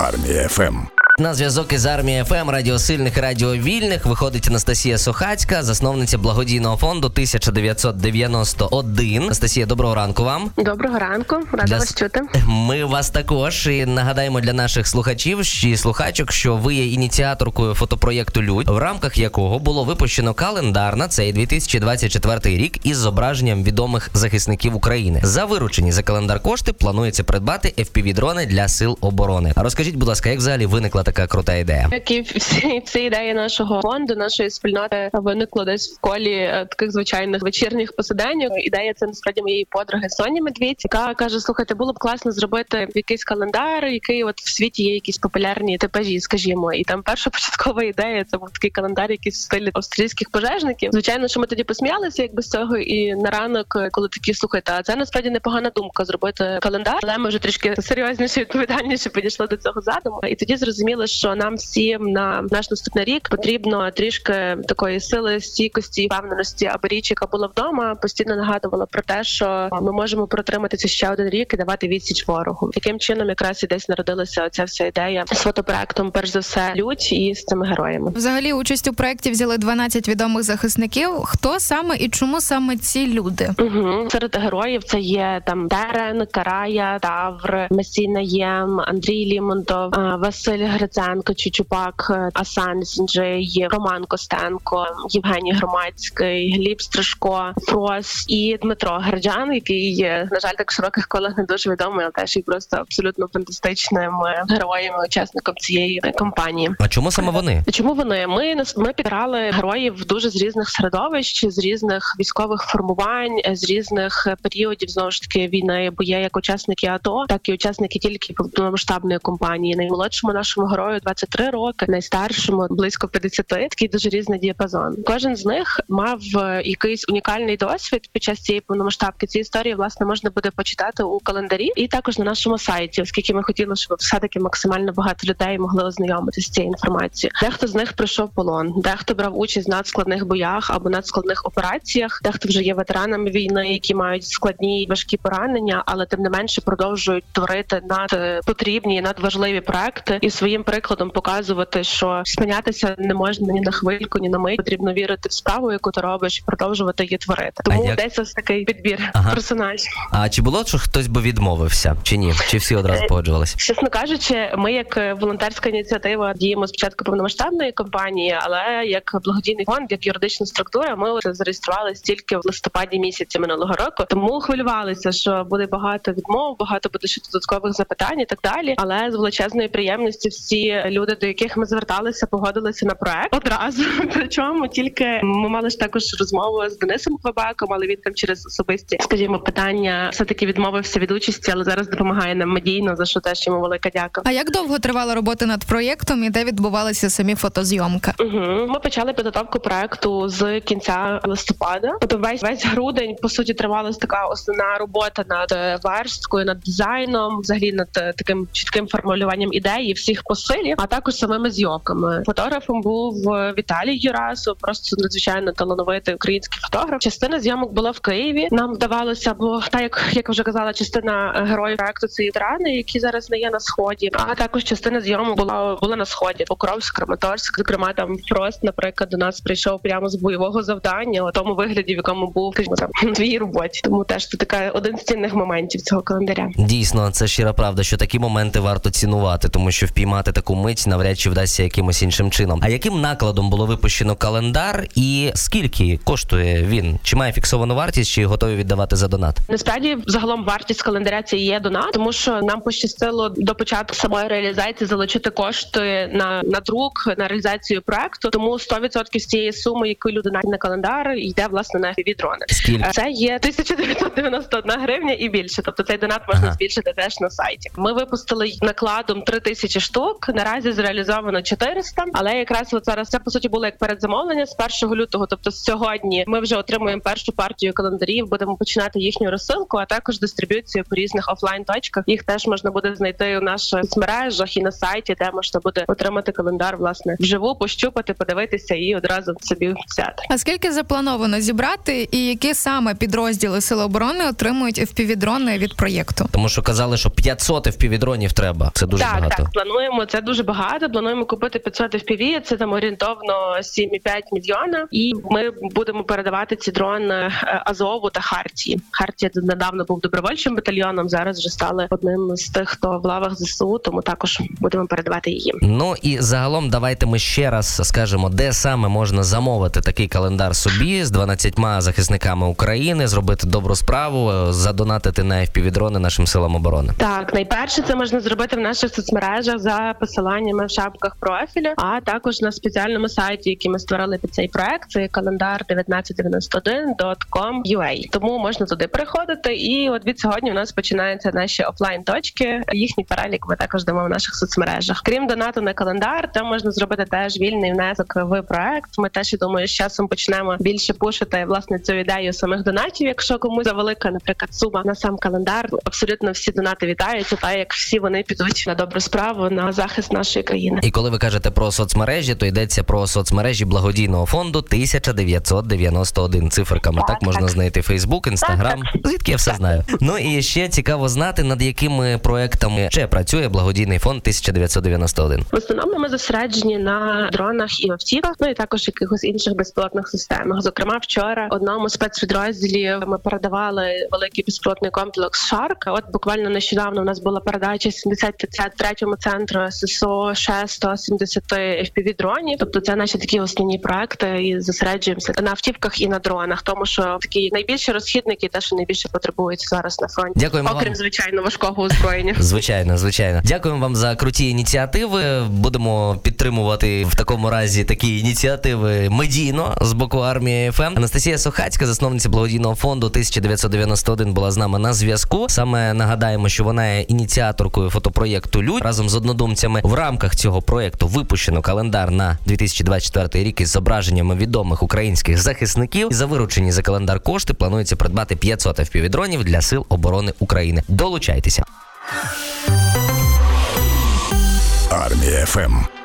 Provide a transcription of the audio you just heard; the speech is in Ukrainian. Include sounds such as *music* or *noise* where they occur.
Армія FM. На зв'язок із армією FM радіосильних і радіовільних виходить Анастасія Сухацька, засновниця благодійного фонду 1991. Анастасія, доброго ранку вам. Доброго ранку, рада Для вас чути. Ми вас також і нагадаємо для наших слухачів і слухачок, що ви є ініціаторкою фотопроєкту Лють, в рамках якого було випущено календар на цей 2024 рік із зображенням відомих захисників України. За виручені за календар кошти планується придбати FPV-дрони для сил оборони. А розкажіть, будь ласка, як взагалі виникла така крута ідея? Як і всі ці ідеї нашого фонду, нашої спільноти виникло десь в колі е, таких звичайних вечірніх посиденьок. Ідея це насправді моєї подруги Соні Медвідь, яка каже: слухайте, було б класно зробити якийсь календар, який от в світі є якісь популярні типажі, скажімо. І там перша початкова ідея це був такий календар, якийсь в стилі австрійських пожежників. Звичайно, що ми тоді посміялися, якби з цього. І на ранок, е, коли такі слухайте, а це насправді непогана думка зробити календар, але ми вже трішки серйозніше, відповідальніше підійшли до цього задуму. І тоді зрозуміли, що нам всім на наш наступний рік потрібно трішки такої сили, стійкості, впевненості, аби річ, яка була вдома, постійно нагадувала про те, що ми можемо протриматися ще один рік і давати відсіч ворогу. Таким чином, якраз і десь народилася ця вся ідея з фотопроектом, перш за все, людь і з цими героями. Взагалі, участь у проєкті взяли 12 відомих захисників. Хто саме і чому саме ці люди? Угу. Серед героїв це є там Дерен, Карая, Тавр, Месій Наєм, Андрій Лімонтов, Василь Гриценко, Чучупак, е, Асан Сінджей, Роман Костенко, Євгеній Громадський, Гліб Страшко, Фрос і Дмитро Герджан, який є, на жаль, так в широких колах не дуже відомий, але теж є просто абсолютно фантастичним е, героєм і учасником цієї е, кампанії. А чому саме вони? Чому вони? Ми ми підбирали героїв дуже з різних середовищ, з різних військових формувань, з різних періодів знову ж таки війни, бо є як учасники АТО, так і учасники тільки повномасштабної компанії. Наймолодшому нашому герою 23 роки, найстаршому близько 50. Такий дуже різний діапазон. Кожен з них мав е, якийсь унікальний досвід під час цієї повномасштабки. Ці історії власне можна буде почитати у календарі і також на нашому сайті, оскільки ми хотіли, щоб все таки максимально багато людей могли ознайомитися з цією інформацією. Дехто з них пройшов полон, дехто брав участь в надскладних боях або надскладних операціях, дехто вже є ветеранами війни, які мають складні і важкі поранення, але тим не менше продовжують творити над е, потрібні, надважливі проекти і своїм прикладом показувати, що спинятися не можна ні на хвильку, ні на мить. Потрібно вірити в справу, яку ти робиш, і продовжувати її творити. Тому як- десь ось такий підбір Ага. персонажів. А чи було що хтось би відмовився, чи ні? Чи всі одразу Е, погоджувалися? Чесно кажучи, ми як е, волонтерська ініціатива діємо спочатку повномасштабної кампанії, але як благодійний фонд, як юридична структура, ми зареєструвалися тільки в листопаді місяці минулого року. Тому хвилювалися, що буде багато відмов, багато буде ще додаткових запитань і так далі. Але з величезною приємністю всі люди, до яких ми зверталися, погодилися на проект одразу. *laughs* Причому тільки ми мали ж також розмову з Денисом Квабаком, але він там через особисті, скажімо, питання все таки відмовився від участі, але зараз допомагає нам медійно, за що теж йому велика дяка. А як довго тривала робота над проєктом і де відбувалися самі фотозйомка? Угу. Ми почали підготовку проекту з кінця листопада. Тобто весь весь грудень по суті тривалася така основна робота над е, версткою, над дизайном, взагалі над е, таким чітким формулюванням ідеї всіх посилів, а також самими зйомками. Фотографом був е, Віталій Юрасов, просто надзвичайно талановитий український фотограф. Частина зйомок була в Києві. Нам вдавалося, бо так як як вже казала, частина е, героїв проекту це ветерани, які зараз не є на сході. А також частина зйомок була була на сході. Покровськ, Краматорськ, зокрема там Фрост, наприклад, до нас прийшов прямо з бойового завдання, у тому вигляді, в якому був там *laughs* на твоїй роботі. Тому теж це така один з цінних моментів цього календаря. Дійсно, це щира правда, що такі моменти варто цінувати, тому що впіймати таку мить навряд чи вдасться якимось іншим чином. А яким накладом було випущено календар, і скільки коштує він? Чи має фіксовану вартість, чи готові віддавати за донат? Насправді, загалом вартість календаря це є донат, тому що нам пощастило до початку самої реалізації залучити кошти на, на друк, на реалізацію проекту. Тому 100% з цієї суми, яку люди на календар, йде власне на дрони. Скільки? Це є 1991 гривня і більше. Тобто цей донат можна Ага. збільшити теж на сайті. Ми випустили накладом 3 тисячі штук. Штук. Наразі зреалізовано 400, але якраз от зараз це по суті було як передзамовлення з 1 лютого. Тобто сьогодні ми вже отримуємо першу партію календарів. Будемо починати їхню розсилку, а також дистриб'юцію по різних офлайн точках. Їх теж можна буде знайти у наших соцмережах і на сайті, де можна буде отримати календар власне вживу, пощупати, подивитися і одразу собі взяти. А скільки заплановано зібрати, і які саме підрозділи Сили оборони отримують FPV-дрони від проєкту? Тому що казали, що 500 FPV-дронів треба. Це дуже так, багато. Так, плануємо це дуже багато. Плануємо купити 500 FPV, Це там орієнтовно 7,5 мільйона. І ми будемо передавати ці дрони е, Азову та Хартії. Хартія недавно був добровольчим батальйоном. Зараз вже стали одним з тих, хто в лавах ЗСУ, тому також будемо передавати її. Ну і загалом давайте ми ще раз скажемо, де саме можна замовити такий календар собі з 12 захисниками України, зробити добру справу, е, задонатити на FPV-дрони нашим силам оборони. Так, найперше це можна зробити в наших соцмережах за посиланнями в шапках профілю, а також на спеціальному сайті, який ми створили під цей проект. Це календар 1991.com.ua. Тому можна туди приходити. І от від сьогодні у нас починаються наші офлайн точки. Їхній перелік ми також дамо в наших соцмережах. Крім донату на календар, там можна зробити теж вільний внесок в проект. Ми теж я думаю, з часом почнемо більше пушити власне цю ідею самих донатів. Якщо комусь завелика, наприклад, сума на сам календар, абсолютно всі донати вітаються, та як всі вони підуть на добру справу на захист нашої країни. І коли ви кажете про соцмережі, то йдеться про соцмережі благодійного фонду 1991 циферками. Так, так можна так. знайти Фейсбук, Інстаграм. Звідки я все так. знаю. Ну і ще цікаво знати, над якими проектами ще працює благодійний фонд 1991. В основному ми зосереджені на дронах і автівках, ну і також якихось інших безпілотних системах. Зокрема, вчора одному спецпідрозділі ми передавали великий безпілотний комплекс Shark. От буквально нещодавно у нас була передача 73-му центру ССО ще 170 FPV дронів. Тобто це наші такі основні проекти, і зосереджуємося на автівках і на дронах, тому що такі найбільші розхідники, те, що найбільше потребують зараз на фронті. Дякуємо окрім вам. звичайно важкого озброєння. *laughs* Звичайно, звичайно. Дякуємо вам за круті ініціативи. Будемо підтримувати в такому разі такі ініціативи медійно з боку армії ФМ. Анастасія Сухацька, засновниця благодійного фонду 1991, була з нами на зв'язку. Саме нагадаємо, що вона є ініціаторкою фотопроєкту Людь разом з однодумцями в рамках цього проєкту випущено календар на 2024 рік із зображеннями відомих українських захисників. За виручені за календар кошти планується придбати 500 FPV-дронів для сил оборони України. Долучайтеся. Армія ФМ.